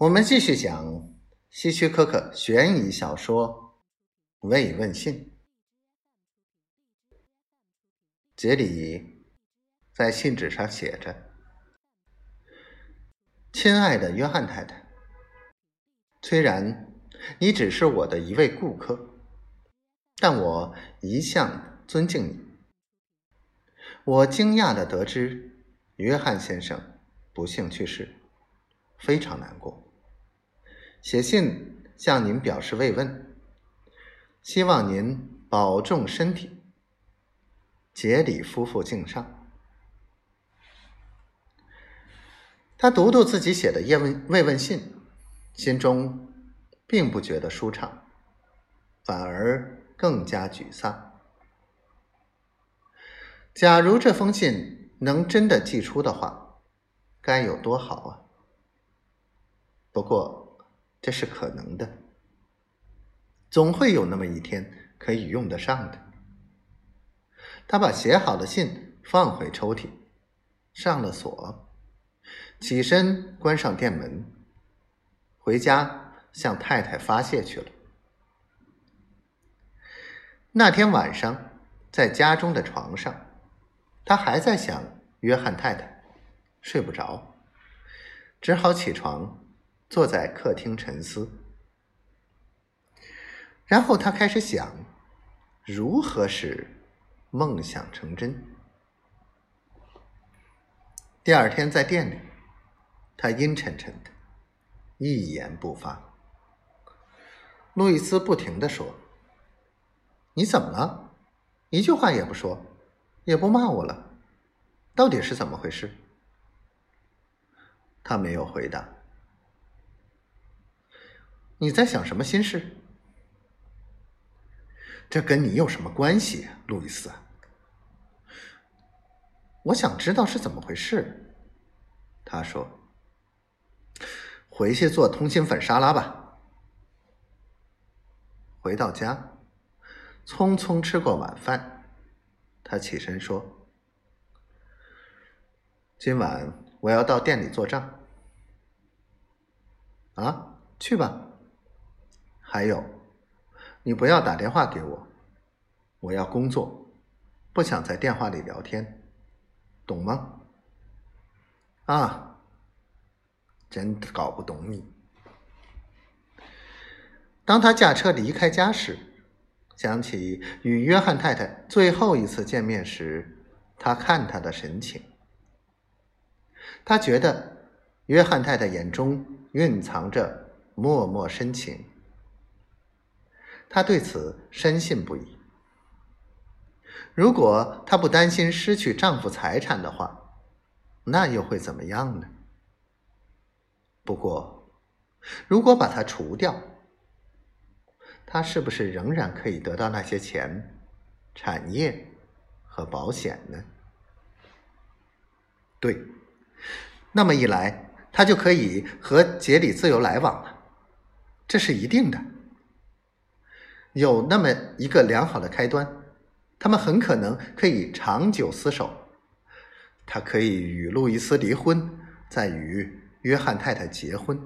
我们继续讲希区柯克悬疑小说《慰问信》。杰里在信纸上写着：“亲爱的约翰太太，虽然你只是我的一位顾客，但我一向尊敬你。我惊讶的得知约翰先生不幸去世，非常难过。”写信向您表示慰问，希望您保重身体。杰里夫妇敬上。他读读自己写的慰问慰问信，心中并不觉得舒畅，反而更加沮丧。假如这封信能真的寄出的话，该有多好啊！不过。这是可能的，总会有那么一天可以用得上的。他把写好的信放回抽屉，上了锁，起身关上店门，回家向太太发泄去了。那天晚上，在家中的床上，他还在想约翰太太，睡不着，只好起床。坐在客厅沉思，然后他开始想如何使梦想成真。第二天在店里，他阴沉沉的，一言不发。路易斯不停的说：“你怎么了？一句话也不说，也不骂我了，到底是怎么回事？”他没有回答。你在想什么心事？这跟你有什么关系，路易斯？我想知道是怎么回事。他说：“回去做通心粉沙拉吧。”回到家，匆匆吃过晚饭，他起身说：“今晚我要到店里做账。”啊，去吧。还有，你不要打电话给我，我要工作，不想在电话里聊天，懂吗？啊，真搞不懂你。当他驾车离开家时，想起与约翰太太最后一次见面时，他看他的神情，他觉得约翰太太眼中蕴藏着脉脉深情。他对此深信不疑。如果她不担心失去丈夫财产的话，那又会怎么样呢？不过，如果把它除掉，她是不是仍然可以得到那些钱、产业和保险呢？对，那么一来，她就可以和杰里自由来往了，这是一定的。有那么一个良好的开端，他们很可能可以长久厮守。他可以与路易斯离婚，再与约翰太太结婚。